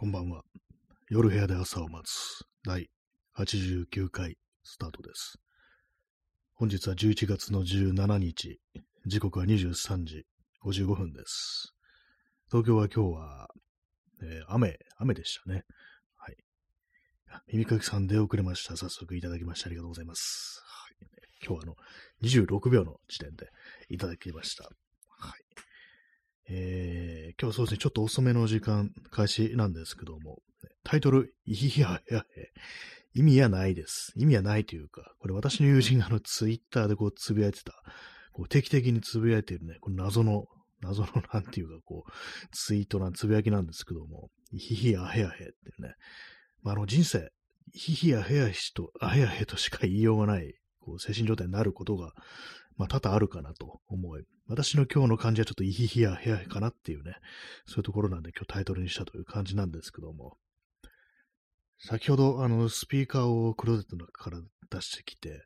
こんばんは。夜部屋で朝を待つ第89回スタートです。本日は11月の17日、時刻は23時55分です。東京は今日は、えー、雨、雨でしたね。はい。耳かきさん出遅れました。早速いただきましてありがとうございます。はい、今日はあの、26秒の時点でいただきました。はい。えー、今日はそうですね、ちょっと遅めの時間開始なんですけども、タイトル、いひややへ、意味はないです。意味はないというか、これ私の友人があのツイッターでこうつぶやいてた、こう定期的につぶやいてるね、この謎の、謎のなんていうかこう、ツイートな、つぶやきなんですけども、いひひやへやへってね、まあ、あの人生、いひひやへやしと、あへやへとしか言いようがない、こう精神状態になることが、まあ、多々あるかなと思い、私の今日の感じはちょっとイヒヒやヘアかなっていうね、そういうところなんで今日タイトルにしたという感じなんですけども、先ほど、あの、スピーカーをクローゼットの中から出してきて、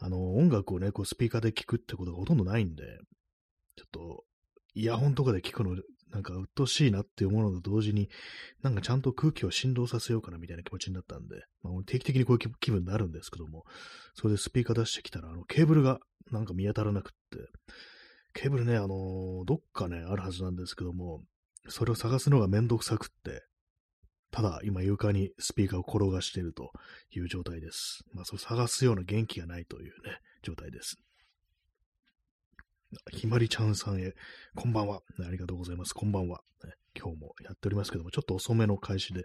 あの、音楽をね、こうスピーカーで聞くってことがほとんどないんで、ちょっと、イヤホンとかで聞くの、なんか、鬱陶しいなって思うものと同時に、なんかちゃんと空気を振動させようかなみたいな気持ちになったんで、まあ、定期的にこういう気分になるんですけども、それでスピーカー出してきたら、あの、ケーブルがなんか見当たらなくって、ケーブルね、あのー、どっかね、あるはずなんですけども、それを探すのがめんどくさくって、ただ今床にスピーカーを転がしているという状態です。まあ、そう探すような元気がないというね、状態です。ひまりちゃんさんへ、こんばんは、ありがとうございます。こんばんは、今日もやっておりますけども、ちょっと遅めの開始で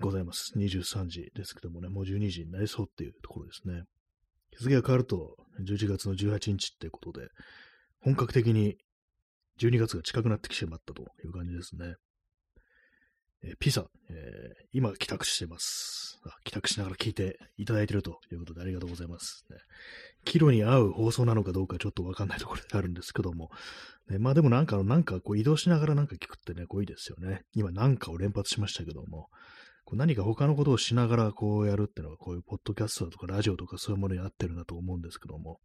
ございます。23時ですけどもね、もう12時になりそうっていうところですね。日付が変わると11月の18日ってことで、本格的に12月が近くなってきてしまったという感じですね。えー、ピザ、えー、今帰宅してます。あ帰宅しながら聞いていただいているということでありがとうございます、ね。キロに合う放送なのかどうかちょっとわかんないところであるんですけども、ね、まあでもなんか、なんかこう移動しながらなんか聞くってね、こういいですよね。今なんかを連発しましたけども、こう何か他のことをしながらこうやるっていうのがこういうポッドキャストとかラジオとかそういうものに合ってるなと思うんですけども、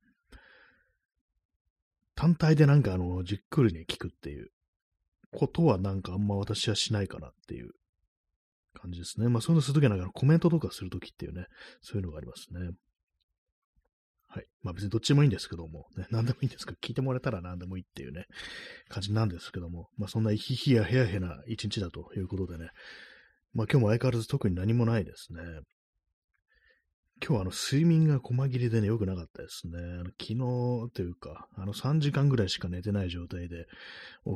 単体でなんかあの、じっくりね、聞くっていうことはなんかあんま私はしないかなっていう感じですね。まあそういうのするときはなんかコメントとかするときっていうね、そういうのがありますね。はい。まあ別にどっちもいいんですけども、ね、何でもいいんですけど、聞いてもらえたら何でもいいっていうね、感じなんですけども、まあそんなヒヒやヘアヘな一日だということでね、まあ今日も相変わらず特に何もないですね。今日はあの睡眠が細切れでね、良くなかったですね。あの昨日というか、あの3時間ぐらいしか寝てない状態で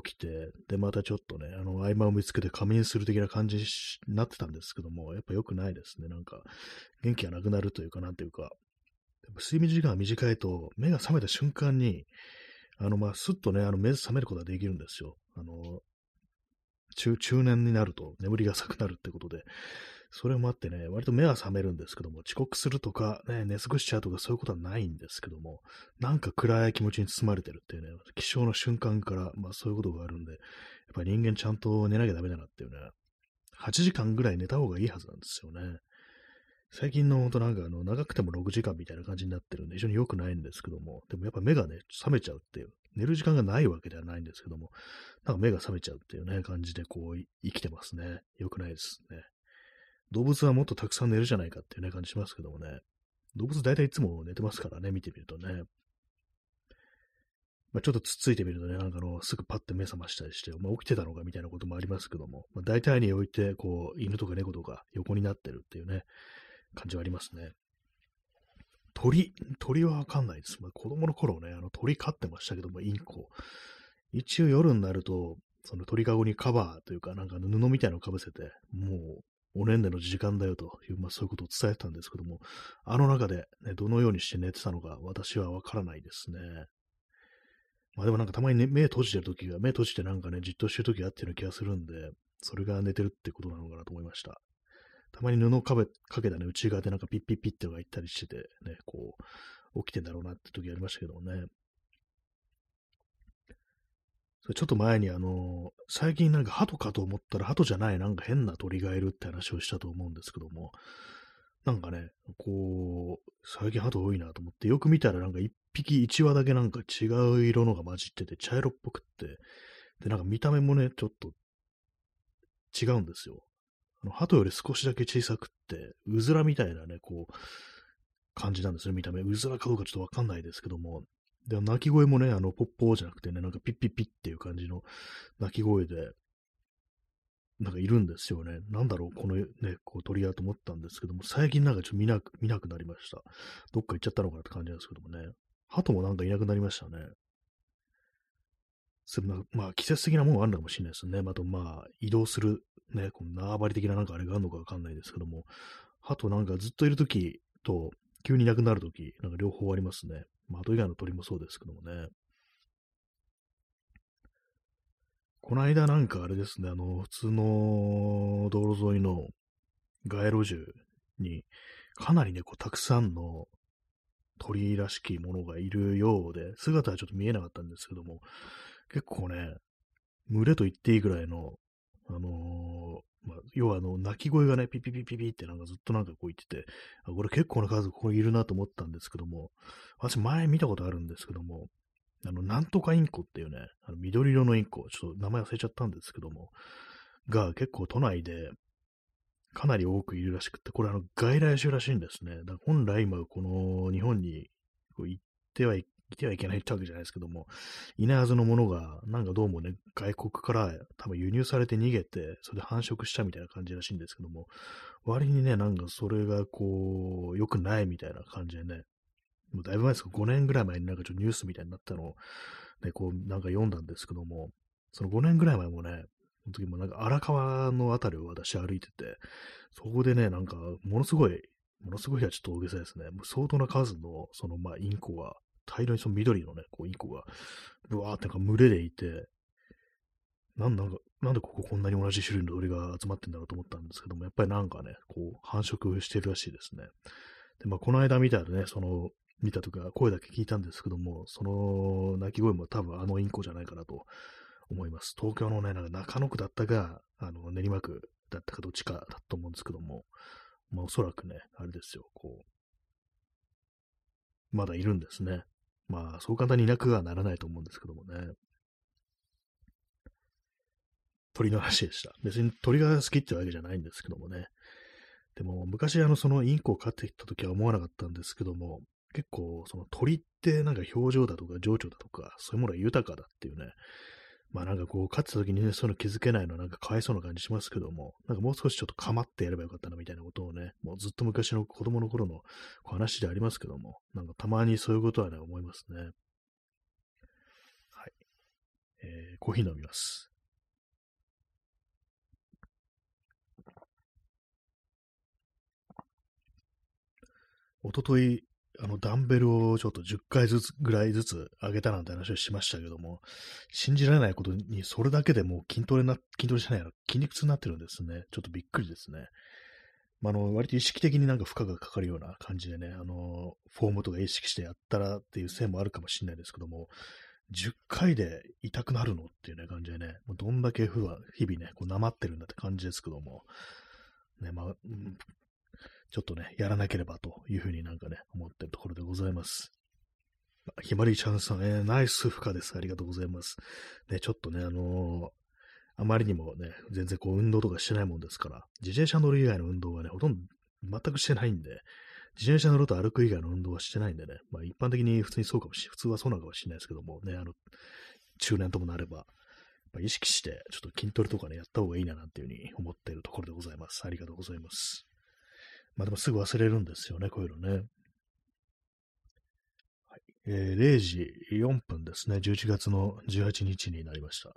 起きて、で、またちょっとね、あの合間を見つけて仮眠する的な感じになってたんですけども、やっぱ良くないですね。なんか、元気がなくなるというか、なんていうか、睡眠時間が短いと、目が覚めた瞬間に、あの、まあ、すっとね、あの、目覚めることができるんですよ。あの、中、中年になると眠りが浅くなるってことで、それもあってね、割と目は覚めるんですけども、遅刻するとか、ね、寝過ごしちゃうとかそういうことはないんですけども、なんか暗い気持ちに包まれてるっていうね、起床の瞬間から、まあそういうことがあるんで、やっぱり人間ちゃんと寝なきゃダメだなっていうね、8時間ぐらい寝た方がいいはずなんですよね。最近のほんとなんかあの、長くても6時間みたいな感じになってるんで、非常に良くないんですけども、でもやっぱ目がね、覚めちゃうっていう、寝る時間がないわけではないんですけども、なんか目が覚めちゃうっていうね、感じでこう、生きてますね。良くないですね。動物はもっとたくさん寝るじゃないかっていうね、感じしますけどもね。動物大体いつも寝てますからね、見てみるとね。まあ、ちょっとつっついてみるとね、なんかの、すぐパッて目覚ましたりして、まあ、起きてたのかみたいなこともありますけども、まあ、大体に置いて、こう、犬とか猫とか横になってるっていうね、感じはありますね。鳥、鳥はわかんないです。まあ、子供の頃ね、あの鳥飼ってましたけども、インコ。一応夜になると、その鳥かごにカバーというか、なんか布みたいなのをかぶせて、もうおねんでの時間だよという、まあそういうことを伝えてたんですけども、あの中で、ね、どのようにして寝てたのか私はわからないですね。まあでもなんかたまに、ね、目閉じてるときが、目閉じてなんかね、じっとしてるときがあってる気がするんで、それが寝てるってことなのかなと思いました。たまに布をかべかけたね、内側でなんかピッピッピッってのが行ったりしてて、ね、こう、起きてんだろうなって時ありましたけどもね。ちょっと前にあの、最近なんか鳩かと思ったら鳩じゃないなんか変な鳥がいるって話をしたと思うんですけども、なんかね、こう、最近鳩多いなと思って、よく見たらなんか一匹一羽だけなんか違う色のが混じってて、茶色っぽくって、で、なんか見た目もね、ちょっと違うんですよ。あの鳩より少しだけ小さくって、うずらみたいなね、こう、感じなんですね、見た目。うずらかどうかちょっとわかんないですけども。で、鳴き声もね、あの、ポッポーじゃなくてね、なんかピッピッピッっていう感じの鳴き声で、なんかいるんですよね。なんだろう、このね、こう鳥屋と思ったんですけども、最近なんかちょっと見なく、見なくなりました。どっか行っちゃったのかなって感じなんですけどもね。鳩もなんかいなくなりましたね。それまあ、季節的なものがあるのかもしれないですね。あと、まあ、移動する、ね、この縄張り的ななんかあれがあるのかわかんないですけども、鳩なんかずっといるときと、急にいなくなるとき、なんか両方ありますね。まあ、鳩以外の鳥もそうですけどもね。この間なんかあれですね、あの、普通の道路沿いの街路樹に、かなりね、こう、たくさんの鳥らしきものがいるようで、姿はちょっと見えなかったんですけども、結構ね、群れと言っていいぐらいの、あの、まあ、要はあの、鳴き声がね、ピピピピピってなんかずっとなんかこう言ってて、あ、これ結構な数ここにいるなと思ったんですけども、私前見たことあるんですけども、あの、なんとかインコっていうね、あの緑色のインコ、ちょっと名前忘れちゃったんですけども、が結構都内でかなり多くいるらしくて、これあの外来種らしいんですね。だから本来今この日本に行ってはいてはいけないってわけじゃないですけども、いないはずのものが、なんかどうもね、外国から多分輸入されて逃げて、それで繁殖したみたいな感じらしいんですけども、割にね、なんかそれがこう、良くないみたいな感じでね、もうだいぶ前ですか、5年ぐらい前になんかちょっとニュースみたいになったのを、ね、こう、なんか読んだんですけども、その5年ぐらい前もね、その時もなんか荒川のあたりを私歩いてて、そこでね、なんか、ものすごい、ものすごいはちょっと大げさですね。もう相当な数の、その、まあ、インコが、大量にその緑のね、こう、インコが、ぶわーってなんか群れでいて、なんなんか、なんでこここんなに同じ種類の鳥が集まってんだろうと思ったんですけども、やっぱりなんかね、こう、繁殖してるらしいですね。で、まあ、この間見たらね、その、見たとか、声だけ聞いたんですけども、その鳴き声も多分あのインコじゃないかなと思います。東京のね、なんか中野区だったか、あの、練馬区だったかどっちかだと思うんですけども、まあおそらくね、あれですよ、こう、まだいるんですね。まあ、そう簡単にいなくはならないと思うんですけどもね。鳥の話でした。別に鳥が好きってわけじゃないんですけどもね。でも、昔、あの、そのインコを飼ってきた時は思わなかったんですけども、結構、その鳥ってなんか表情だとか情緒だとか、そういうものは豊かだっていうね、まあなんかこう、勝った時にね、そういうの気づけないのなんかかわいそうな感じしますけども、なんかもう少しちょっと構ってやればよかったなみたいなことをね、もうずっと昔の子供の頃の話でありますけども、なんかたまにそういうことはね、思いますね。はい。えー、コーヒー飲みます。おととい、あの、ダンベルをちょっと10回ずつぐらいずつ上げたなんて話をしましたけども、信じられないことに、それだけでもう筋トレな、筋トレじゃないや筋肉痛になってるんですね。ちょっとびっくりですね。まあ、の、割と意識的になんか負荷がかかるような感じでね、あの、フォームとか意識してやったらっていう線もあるかもしれないですけども、10回で痛くなるのっていうね、感じでね、もうどんだけ日々ね、こう、なまってるんだって感じですけども、ね、まあ、ちょっとね、やらなければというふうになんかね、思ってるところでございます。ひまりちゃんさん、えー、ナイス負荷です。ありがとうございます。ね、ちょっとね、あのー、あまりにもね、全然こう運動とかしてないもんですから、自転車乗る以外の運動はね、ほとんど全くしてないんで、自転車乗ると歩く以外の運動はしてないんでね、まあ一般的に普通にそうかもし、普通はそうなのかもしれないですけどもね、あの、中年ともなれば、ま、意識して、ちょっと筋トレとかね、やった方がいいななんていうふうに思っているところでございます。ありがとうございます。まあでもすぐ忘れるんですよね、こういうのね。はいえー、0時4分ですね、11月の18日になりました。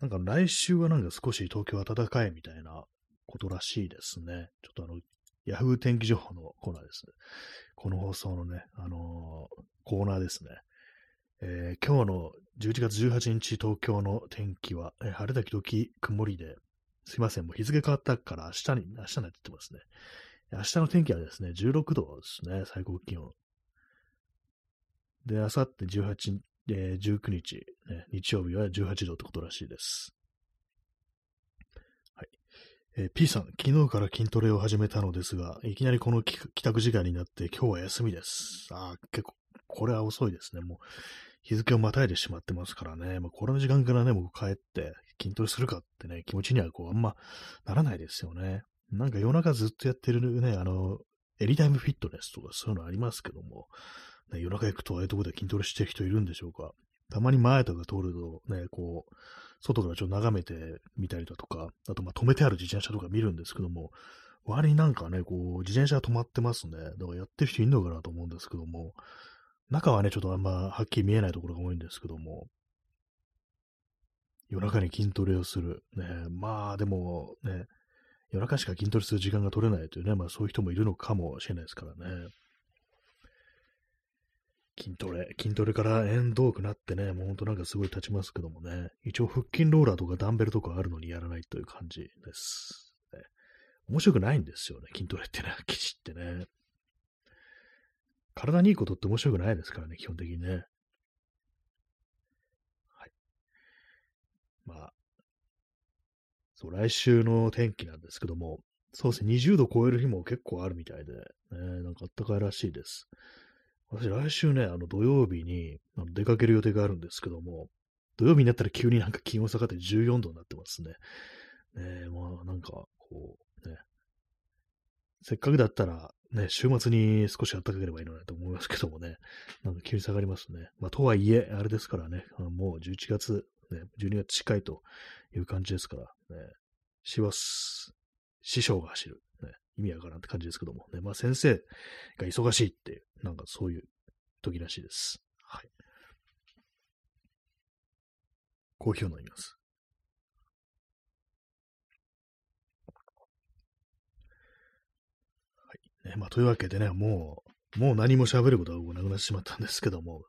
なんか来週はなんか少し東京暖かいみたいなことらしいですね。ちょっとあの、ヤフー天気情報のコーナーです。この放送のね、あのー、コーナーですね。えー、今日の11月18日東京の天気は、えー、晴れ時々曇りで、すいません、もう日付変わったから明日に、明日になってますね。明日の天気はですね、16度ですね、最高気温。で、あさって18、えー、19日、ね、日曜日は18度ってことらしいです。はい。えー、P さん、昨日から筋トレを始めたのですが、いきなりこの帰宅時間になって今日は休みです。ああ、結構、これは遅いですね。もう、日付をまたいでしまってますからね、まあ、この時間からね、僕帰って筋トレするかってね、気持ちにはこう、あんまならないですよね。なんか夜中ずっとやってるね、あの、エリタイムフィットネスとかそういうのありますけども、ね、夜中行くとああいうとこで筋トレしてる人いるんでしょうか。たまに前とか通るとね、こう、外からちょっと眺めてみたりだとか、あとまあ止めてある自転車とか見るんですけども、割になんかね、こう、自転車が止まってますね。だからやってる人いるのかなと思うんですけども、中はね、ちょっとあんまはっきり見えないところが多いんですけども、夜中に筋トレをする。ね、まあでもね、夜中しか筋トレする時間が取れないというね、まあそういう人もいるのかもしれないですからね。筋トレ、筋トレから縁遠くなってね、もうほんとなんかすごい立ちますけどもね、一応腹筋ローラーとかダンベルとかあるのにやらないという感じです。ね、面白くないんですよね、筋トレってね、記事ってね。体にいいことって面白くないですからね、基本的にね。はい。まあ、そう、来週の天気なんですけども、そうですね、20度超える日も結構あるみたいで、ね、なんか暖かいらしいです。私、来週ね、あの土曜日にあの出かける予定があるんですけども、土曜日になったら急になんか気温下がって14度になってますね。ねまあなんか、こう、ね、せっかくだったら、ね、週末に少し暖かければいいのにと思いますけどもね、なんか急に下がりますね。まあとはいえ、あれですからね、もう11月、ね、12月近いという感じですから、ね、師走、師匠が走る、ね、意味わからんって感じですけども、ね、まあ先生が忙しいっていう、なんかそういう時らしいです。はい。コーヒーを飲みます。はい。ね、まあというわけでね、もう、もう何も喋ることがなくなってしまったんですけども、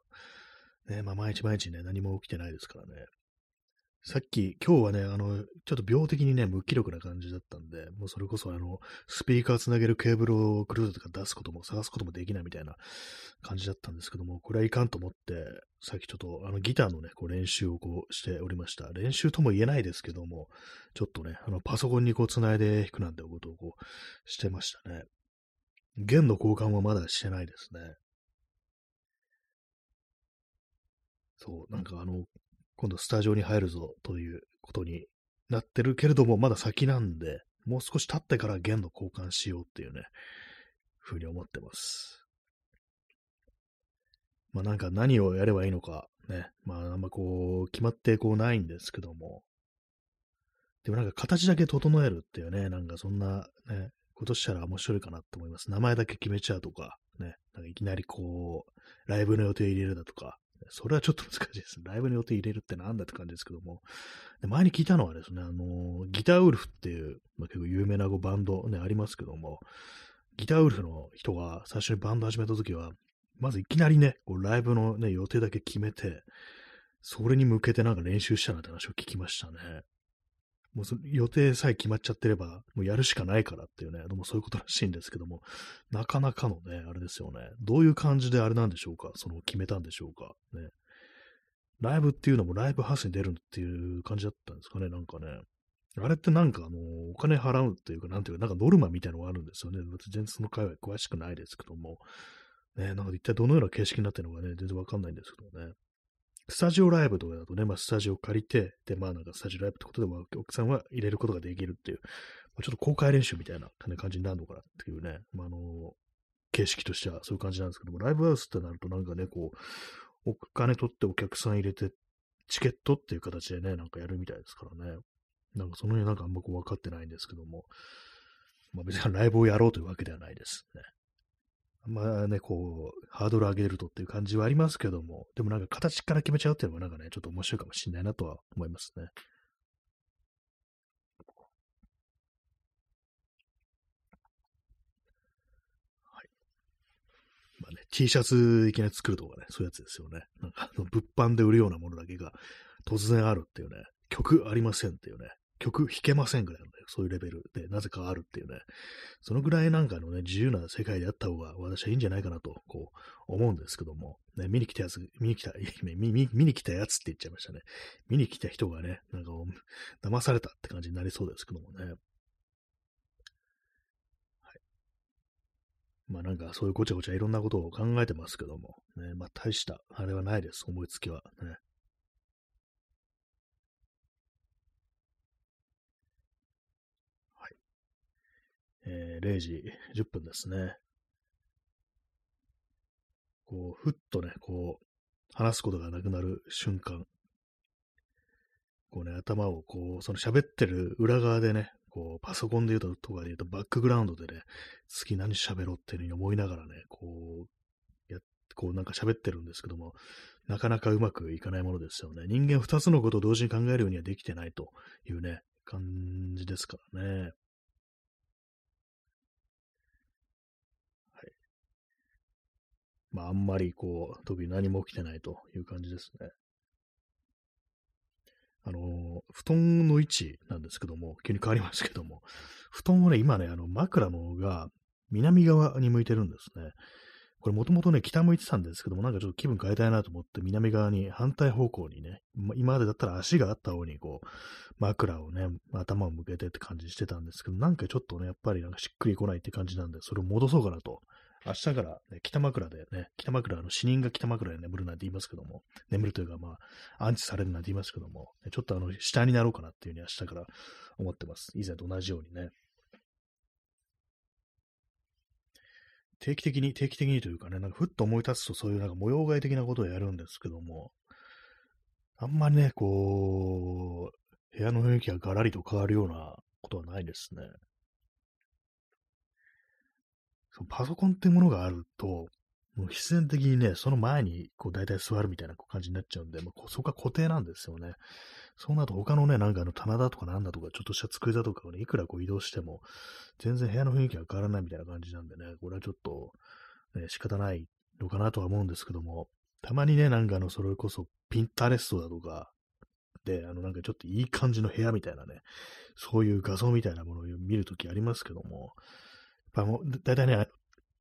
ね、まあ毎日毎日ね、何も起きてないですからね。さっき、今日はね、あの、ちょっと病的にね、無気力な感じだったんで、もうそれこそあの、スピーカーつなげるケーブルをクルーズとか出すことも探すこともできないみたいな感じだったんですけども、これはいかんと思って、さっきちょっとあのギターのね、こう練習をこうしておりました。練習とも言えないですけども、ちょっとね、あの、パソコンにこう繋いで弾くなんてことをこうしてましたね。弦の交換はまだしてないですね。そう、なんかあの、今度スタジオに入るぞということになってるけれども、まだ先なんで、もう少し経ってから弦の交換しようっていうね、ふうに思ってます。まあなんか何をやればいいのか、ね、まああんまこう、決まってこうないんですけども、でもなんか形だけ整えるっていうね、なんかそんなね、ことしたら面白いかなって思います。名前だけ決めちゃうとか、ね、なんかいきなりこう、ライブの予定入れるだとか、それはちょっと難しいです。ライブの予定入れるってなんだって感じですけども。で前に聞いたのはですね、あの、ギターウルフっていう、まあ、結構有名なバンドね、ありますけども、ギターウルフの人が最初にバンド始めた時は、まずいきなりね、こうライブのね、予定だけ決めて、それに向けてなんか練習したなんて話を聞きましたね。もう予定さえ決まっちゃってれば、もうやるしかないからっていうね、でもそういうことらしいんですけども、なかなかのね、あれですよね。どういう感じであれなんでしょうか？その決めたんでしょうか？ね。ライブっていうのもライブハウスに出るっていう感じだったんですかね、なんかね。あれってなんかあの、お金払うっていうか、なんていうか、なんかノルマみたいなのがあるんですよね。全然その会話詳しくないですけども。ね、なんか一体どのような形式になってるのかね、全然わかんないんですけどね。スタジオライブとかだとね、まあ、スタジオ借りて、で、まあ、なんかスタジオライブってことで、まあ、奥さんは入れることができるっていう、まあ、ちょっと公開練習みたいな感じになるのかなっていうね、まあ、あの形式としてはそういう感じなんですけども、ライブハウスってなるとなんかね、こう、お金取ってお客さん入れて、チケットっていう形でね、なんかやるみたいですからね。なんかその辺なんかあんまこう分かってないんですけども、まあ別にライブをやろうというわけではないですね。まあね、こう、ハードル上げるとっていう感じはありますけども、でもなんか形から決めちゃうっていうのはなんかね、ちょっと面白いかもしれないなとは思いますね。はい。まあね、T シャツいきなり作るとかね、そういうやつですよね。なんかあの物販で売るようなものだけが突然あるっていうね、曲ありませんっていうね、曲弾けませんぐらいのね、そういうレベルで、なぜかあるっていうね、そのぐらいなんかのね、自由な世界であった方が私はいいんじゃないかなと、こう、思うんですけども、ね、見に来たやつ、見に来た、見見見に来たやつって言っちゃいましたね。見に来た人がね、なんか、騙されたって感じになりそうですけどもね。はい。まあなんかそういうごちゃごちゃいろんなことを考えてますけども、ね、まあ大したあれはないです、思いつきは。ね、えー、0時10分ですね。こう、ふっとね、こう、話すことがなくなる瞬間。こうね、頭をこう、その喋ってる裏側でね、こう、パソコンで言うと、とかで言うと、バックグラウンドでね、次何喋ろうっていうふうに思いながらね、こう、やこうなんか喋ってるんですけども、なかなかうまくいかないものですよね。人間二つのことを同時に考えるようにはできてないというね、感じですからね。はい。まあ、あんまりこう、特に何も起きてないという感じですね。あの、布団の位置なんですけども、急に変わりますけども、布団をね、今ね、あの、枕のが南側に向いてるんですね。これもともとね、北向いてたんですけども、なんかちょっと気分変えたいなと思って、南側に反対方向にね、今までだったら足があった方にこう、枕をね、頭を向けてって感じしてたんですけど、なんかちょっとね、やっぱりなんかしっくりこないって感じなんで、それを戻そうかなと明日から、ね、北枕でね、北枕、の死人が北枕で眠るなんて言いますけども、眠るというかまあ、安置されるなんて言いますけども、ちょっとあの、下になろうかなっていうふうに明日から思ってます。以前と同じようにね。定期的に、定期的にというかね、なんかふっと思い立つとそういうなんか模様替え的なことをやるんですけども、あんまりね、こう、部屋の雰囲気がガラリと変わるようなことはないですね。そのパソコンってものがあると、もう必然的にね、その前にこう大体座るみたいな感じになっちゃうんで、まあ、そこは固定なんですよね。そうなると他のね、なんかあの棚だとかなんだとか、ちょっとした机だとかをね、いくらこう移動しても、全然部屋の雰囲気が変わらないみたいな感じなんでね、これはちょっと、ね、仕方ないのかなとは思うんですけども、たまにね、なんかあの、それこそピンタレストだとか、で、あの、なんかちょっといい感じの部屋みたいなね、そういう画像みたいなものを見るときありますけども、ぱもう、だいたいね、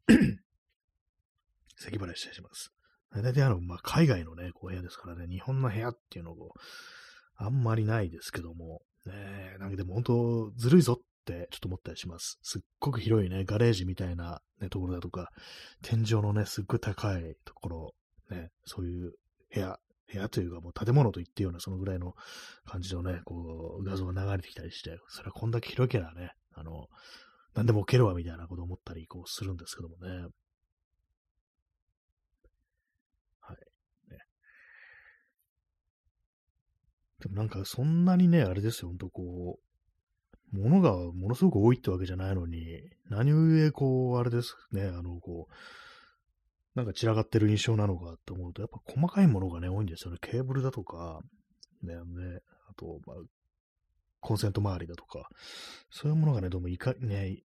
咳払いしたりします。だいたいあの、まあ、海外のね、こう部屋ですからね、日本の部屋っていうのを、あんまりないですけども、ね、なんかでも本当、ずるいぞってちょっと思ったりします。すっごく広いね、ガレージみたいな、ね、ところだとか、天井のね、すっごい高いところ、ね、そういう部屋、部屋というかもう建物と言ってようなそのぐらいの感じのね、こう、画像が流れてきたりして、それはこんだけ広ければね、あの、何でも置けるわみたいなこと思ったりこうするんですけどもね。はい。ね。でもなんかそんなにね、あれですよ、ほんとこう、物がものすごく多いってわけじゃないのに、何故こう、あれですね、あの、こう、なんか散らがってる印象なのかと思うと、やっぱ細かいものがね、多いんですよね。ケーブルだとか、ね、ねあと、まあ、コンセント周りだとか、そういうものがね、どうもいか、ね、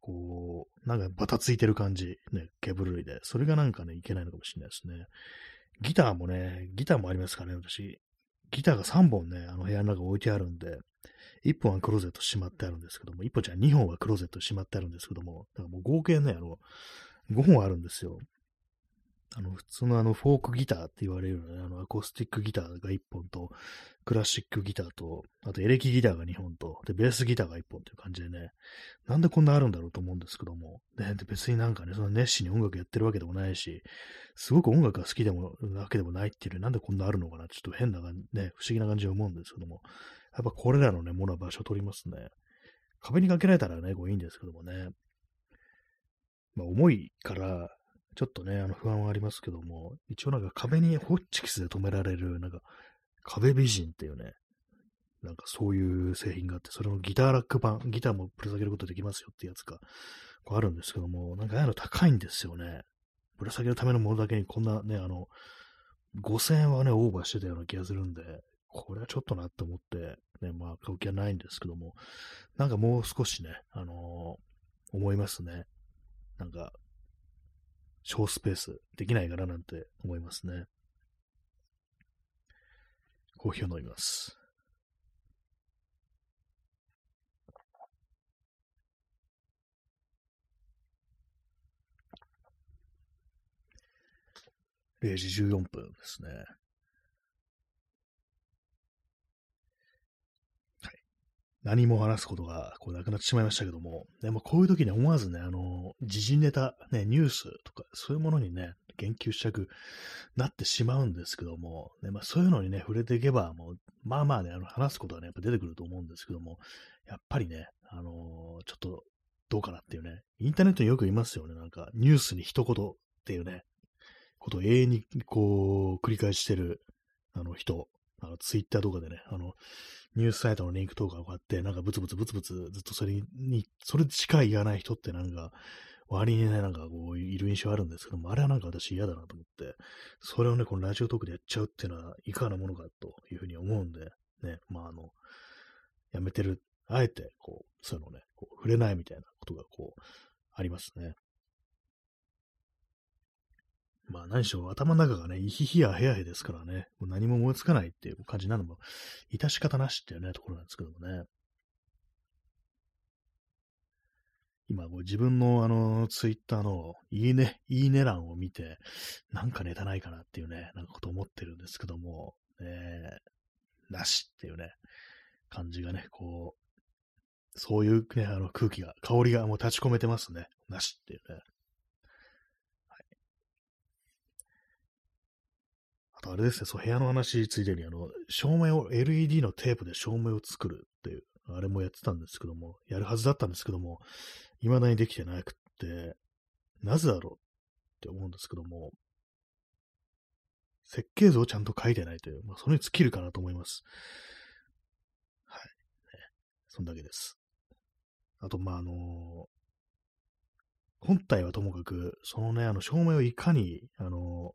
こう、なんかバタついてる感じ、ね、ケーブル類で。それがなんかね、いけないのかもしれないですね。ギターもね、ギターもありますからね、私。ギターが3本ね、あの部屋の中置いてあるんで、1本はクローゼットしまってあるんですけども、1本じゃ2本はクローゼットしまってあるんですけども、だからもう合計ね、あの、5本あるんですよ。あの、普通のあの、フォークギターって言われるような、あの、アコースティックギターが1本と、クラシックギターと、あとエレキギターが2本と、で、ベースギターが1本という感じでね、なんでこんなあるんだろうと思うんですけども、ね、で別になんかね、その熱心に音楽やってるわけでもないし、すごく音楽が好きでも、わけでもないっていうなんでこんなあるのかな、ちょっと変な、ね、不思議な感じで思うんですけども、やっぱこれらのね、ものは場所を取りますね。壁にかけられたらね、こういいんですけどもね。まあ、重いから、ちょっとね、あの不安はありますけども、一応なんか壁にホッチキスで止められる、なんか壁美人っていうね、なんかそういう製品があって、それのギターラック版、ギターもぶら下げることできますよってやつが、こうあるんですけども、なんかああいうの高いんですよね。ぶら下げるためのものだけにこんなね、あの、5000円はね、オーバーしてたような気がするんで、これはちょっとなって思って、ね、まあ、買う気はないんですけども、なんかもう少しね、あのー、思いますね。なんか、小スペースできないかななんて思いますね。コーヒーを飲みます。0時14分ですね。はい。何も話すことがこうなくなってしまいましたけども、でもこういう時に思わずね、あの、時事ネタ、ね、ニュースとか、そういうものにね、言及したくなってしまうんですけども、ねまあ、そういうのにね、触れていけば、もう、まあまあね、あの話すことはね、やっぱ出てくると思うんですけども、やっぱりね、あのー、ちょっと、どうかなっていうね、インターネットによく言いますよね、なんか、ニュースに一言っていうね、ことを永遠にこう、繰り返してる、あの人、あの、ツイッターとかでね、あの、ニュースサイトのリンクとかをこうやって、なんかブツブツブツブツずっとそれに、それしか言わない人ってなんか、割にね、なんかこう、いる印象あるんですけども、あれはなんか私嫌だなと思って、それをね、このラジオトークでやっちゃうっていうのは、いかがなものかというふうに思うんで、ね、まああの、やめてる、あえて、こう、そういうのをね、こう触れないみたいなことがこう、ありますね。まあ何しろ頭の中がね、いひひやへやへですからね、もう何も思いつかないっていう感じなのも、致し方なしっていうね、ところなんですけどもね。今、自分のあの、ツイッターのいいね、いいね欄を見て、なんかネタないかなっていうね、なんかこと思ってるんですけども、えー、なしっていうね、感じがね、こう、そういうね、あの空気が、香りがもう立ち込めてますね。なしっていうね。あれですね、そう、部屋の話ついでに、あの、照明を、LED のテープで照明を作るっていう、あれもやってたんですけども、やるはずだったんですけども、未だにできてなくって、なぜだろうって思うんですけども、設計図をちゃんと書いてないという、まあ、それに尽きるかなと思います。はい。ね、そんだけです。あと、まあ、あのー、本体はともかく、そのね、あの、照明をいかに、あの、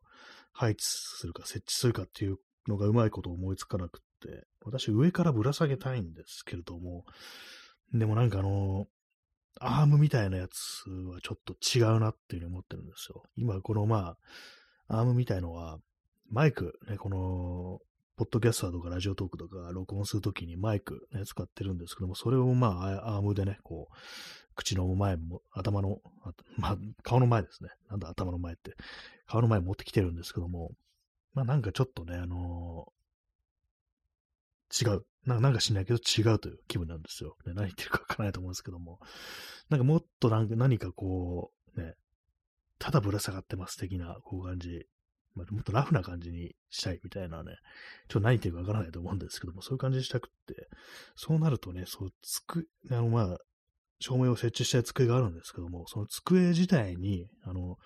配置するか設置するかっていうのがうまいこと思いつかなくって、私上からぶら下げたいんですけれども、でもなんかあの、アームみたいなやつはちょっと違うなっていうふうに思ってるんですよ。今このまあ、アームみたいのは、マイク、ね、この、ポッドキャスターとかラジオトークとか録音するときにマイク、ね、使ってるんですけども、それをまあ、アームでね、こう、口の前も、頭の、まあ、顔の前ですね。なんだ頭の前って。顔の前持ってきてるんですけども、まあなんかちょっとね、あのー、違う。なんか知んないけど違うという気分なんですよ。ね、何言ってるかわからないと思うんですけども。なんかもっとなんか何かこう、ね、ただぶら下がってます的な、こう感じ。もっとラフな感じにしたいみたいなね、ちょっと何言ってるかわからないと思うんですけども、そういう感じにしたくって、そうなるとね、そう、つく、あの、まあ、照明を設置した机があるんですけども、その机自体に、あの、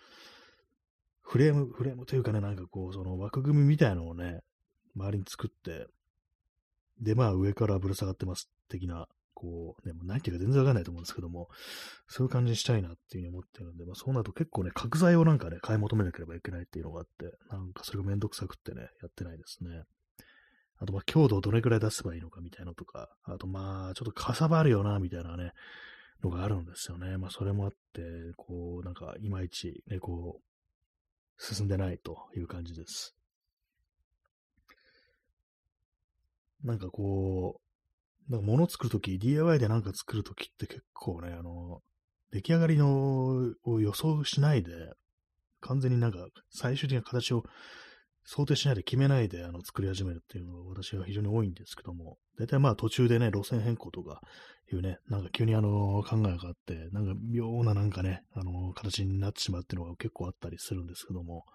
フレーム、フレームというかね、なんかこう、その枠組みみたいのをね、周りに作って、で、まあ上からぶら下がってます的な、こう、ね、何ていうか全然わかんないと思うんですけども、そういう感じにしたいなっていうふうに思ってるんで、まあそうなると結構ね、角材をなんかね、買い求めなければいけないっていうのがあって、なんかそれがめんどくさくってね、やってないですね。あとまあ強度をどれくらい出せばいいのかみたいなのとか、あとまあちょっとかさばるよな、みたいなね、のがあるんですよね。まあ、それもあって、こう、なんか、いまいち、ね、こう、進んでないという感じです。なんかこう、なんか物作るとき、DIY でなんか作るときって結構ね、あの、出来上がりのを予想しないで、完全になんか最終的な形を想定しないで決めないであの作り始めるっていうのが私は非常に多いんですけども、大体まあ途中でね、路線変更とかいうね、なんか急にあの考えがあって、なんか妙ななんかね、あの形になってしまうっていうのが結構あったりするんですけども、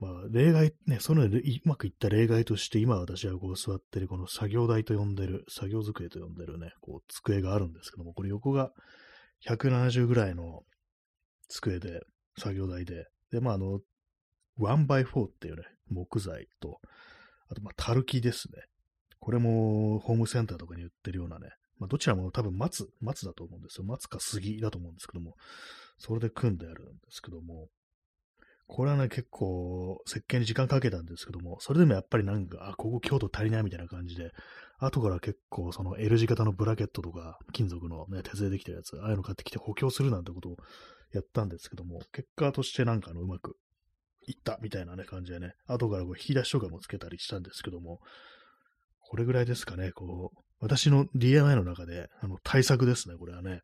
まあ例外、ね、そのうまくいった例外として今私はこう座ってるこの作業台と呼んでる、作業机と呼んでるね、こう机があるんですけども、これ横が170ぐらいの机で、作業台で、で、まああの、1x4 っていうね、木材と、あと、まあ、たるきですね。これも、ホームセンターとかに売ってるようなね、まあ、どちらも多分松、松だと思うんですよ。松か杉だと思うんですけども、それで組んであるんですけども、これはね、結構、設計に時間かけたんですけども、それでもやっぱりなんか、あ、ここ強度足りないみたいな感じで、後から結構、その L 字型のブラケットとか、金属のね、手製できたやつ、ああいうの買ってきて補強するなんてことをやったんですけども、結果としてなんかあの、うまく行ったみたいなね、感じでね、後からこう引き出しとかもつけたりしたんですけども、これぐらいですかね、こう、私の DIY の中で、あの、対策ですね、これはね。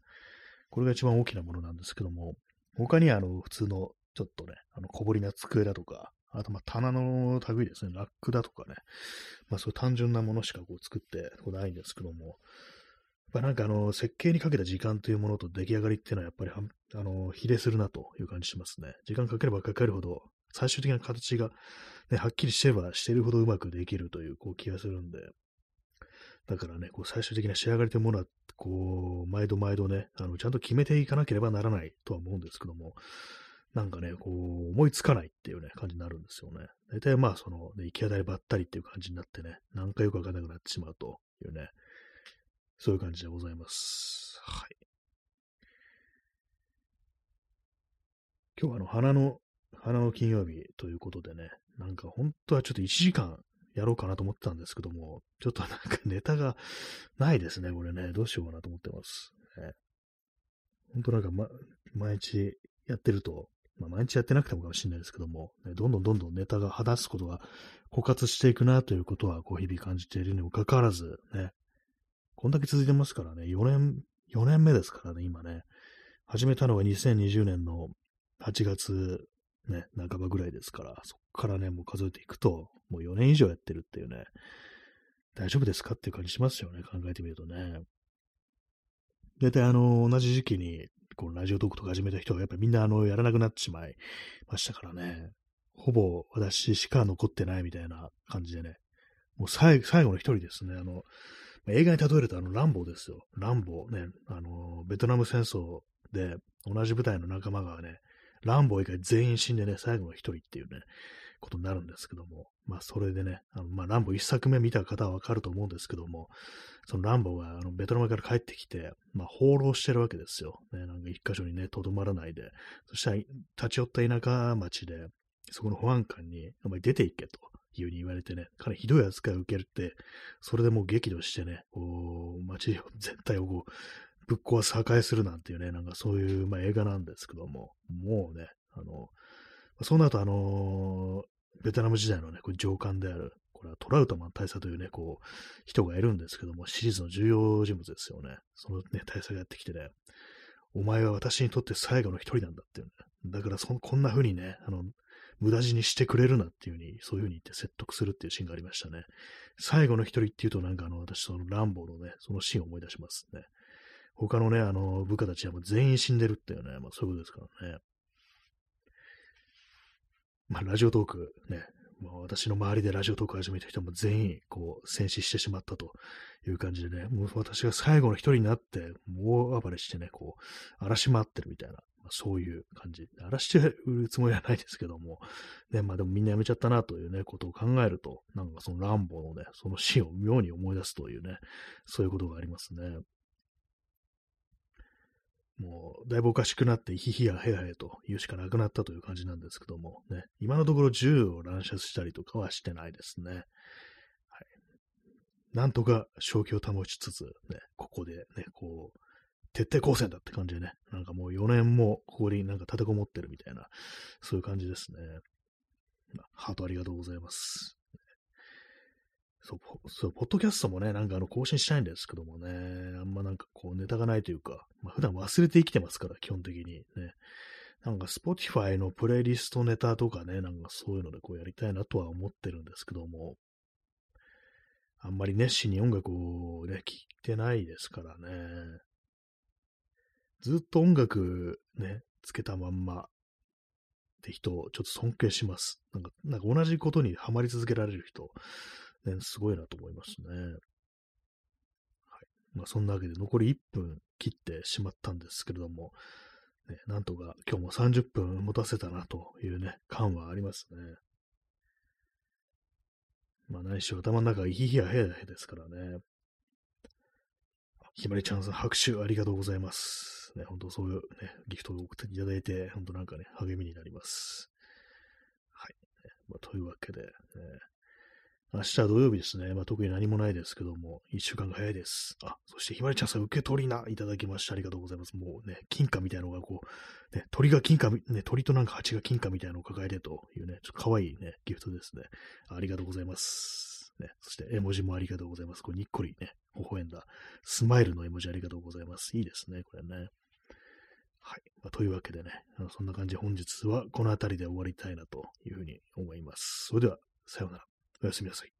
これが一番大きなものなんですけども、他にあの、普通の、ちょっとね、あの、小ぶりな机だとか、あと、ま、棚の類ですね。ラックだとかね。まあ、そういう単純なものしかこう作ってこないんですけども、やっぱなんかあの、設計にかけた時間というものと出来上がりっていうのはやっぱりあの、比例するなという感じしますね。時間かければかけるほど、最終的な形が、ね、はっきりしてればしてるほどうまくできるというこう気がするんで、だからね、こう最終的な仕上がりというものは、こう、毎度毎度ね、あの、ちゃんと決めていかなければならないとは思うんですけども、なんかね、こう、思いつかないっていうね、感じになるんですよね。大体まあ、その、ね、行き当たりばったりっていう感じになってね、なんかよくわかんなくなってしまうというね、そういう感じでございます。はい。今日はあの、花の、花の金曜日ということでね、なんか本当はちょっと1時間やろうかなと思ってたんですけども、ちょっとなんかネタがないですね、これね。どうしようかなと思ってます。ね、本当なんか、ま、毎日やってると、まあ、毎日やってなくてもかもしれないですけども、ね、どんどんどんどんネタが果たすことが枯渇していくなということは、こう日々感じているにもかかわらず、ね、こんだけ続いてますからね、4年、4年目ですからね、今ね。始めたのが2020年の8月ね、半ばぐらいですから、そっからね、もう数えていくと、もう4年以上やってるっていうね、大丈夫ですかっていう感じしますよね、考えてみるとね。大体あの、同じ時期に、このラジオトークとか始めた人がやっぱりみんなあの、やらなくなってしまいましたからね、ほぼ私しか残ってないみたいな感じでね、もう最後の一人ですね、あの、映画に例えるとあの、ランボーですよ。ランボーね、あの、ベトナム戦争で同じ部隊の仲間がね、ランボー以外全員死んでね、最後の一人っていうね、ことになるんですけども、まあ、それでね、あのまあ、ランボー一作目見た方はわかると思うんですけども、そのランボーがあのベトナムから帰ってきて、まあ、放浪してるわけですよ。ね、なんか一箇所にね、とどまらないで、そしたら立ち寄った田舎町で、そこの保安官に、お前出て行けと。いうふうに言われてね、かなりひどい扱いを受けるって、それでもう激怒してね、こう、街全体をこう、ぶっ壊す、破壊するなんていうね、なんかそういう、まあ、映画なんですけども、もうね、あの、そうなると、あのベトナム時代のね、これ上官である、これはトラウトマン大佐というね、こう、人がいるんですけども、シリーズの重要人物ですよね。そのね、大佐がやってきてね、お前は私にとって最後の一人なんだっていうね。だからそ、こんな風にね、あの、無駄死にしてくれるなっていう風に、そういう風に言って説得するっていうシーンがありましたね。最後の一人っていうと、なんかあの、私、そのランボーのね、そのシーンを思い出しますね。他のね、あの、部下たちはもう全員死んでるっていうね、まあそういうことですからね。まあラジオトークね、まあ、私の周りでラジオトーク始めた人も全員、こう、戦死してしまったという感じでね、もう私が最後の一人になって、もう暴れしてね、こう、荒らし回ってるみたいな、まあ、そういう感じ。荒らしてるつもりはないですけども、ね、まあでもみんな辞めちゃったなというね、ことを考えると、なんかその乱暴のね、その死を妙に思い出すというね、そういうことがありますね。もう、だいぶおかしくなって、ヒヒやヘヤヘと言うしかなくなったという感じなんですけども、ね、今のところ銃を乱射したりとかはしてないですね。はい。なんとか正気を保ちつつ、ね、ここでね、こう、徹底抗戦だって感じでね、なんかもう4年もここになんか立てこもってるみたいな、そういう感じですね。ハートありがとうございます。そう、そう、ポッドキャストもね、なんかあの、更新したいんですけどもね、あんまなんかこう、ネタがないというか、まあ、普段忘れて生きてますから、基本的にね。なんか、Spotify のプレイリストネタとかね、なんかそういうのでこうやりたいなとは思ってるんですけども、あんまり熱心に音楽をね、聴いてないですからね。ずっと音楽ね、つけたまんまって人ちょっと尊敬します。なんか、なんか同じことにハマり続けられる人、ね、すごいなと思いますね。はい。まあ、そんなわけで残り1分切ってしまったんですけれども、ね、なんとか今日も30分持たせたなというね、感はありますね。まあ、何し頭の中がヒヒやヘヤヘですからね。ひまりちゃんさん、拍手ありがとうございます。ね、本当そういうね、ギフトを送っていただいて、本当なんかね、励みになります。はい。まあ、というわけで、ね、明日土曜日ですね。まあ、特に何もないですけども、一週間が早いです。あ、そしてひまりちゃんさん受け取りな、いただきまして、ありがとうございます。もうね、金貨みたいなのがこう、ね、鳥が金貨、ね、鳥となんか蜂が金貨みたいなのを抱えてというね、ちょっと可愛いね、ギフトですね。ありがとうございます。ね、そして絵文字もありがとうございます。これにっこりね、微笑んだ、スマイルの絵文字ありがとうございます。いいですね、これね。はい。まあ、というわけでね、そんな感じで本日はこの辺りで終わりたいなというふうに思います。それでは、さようなら。おやすみなさい。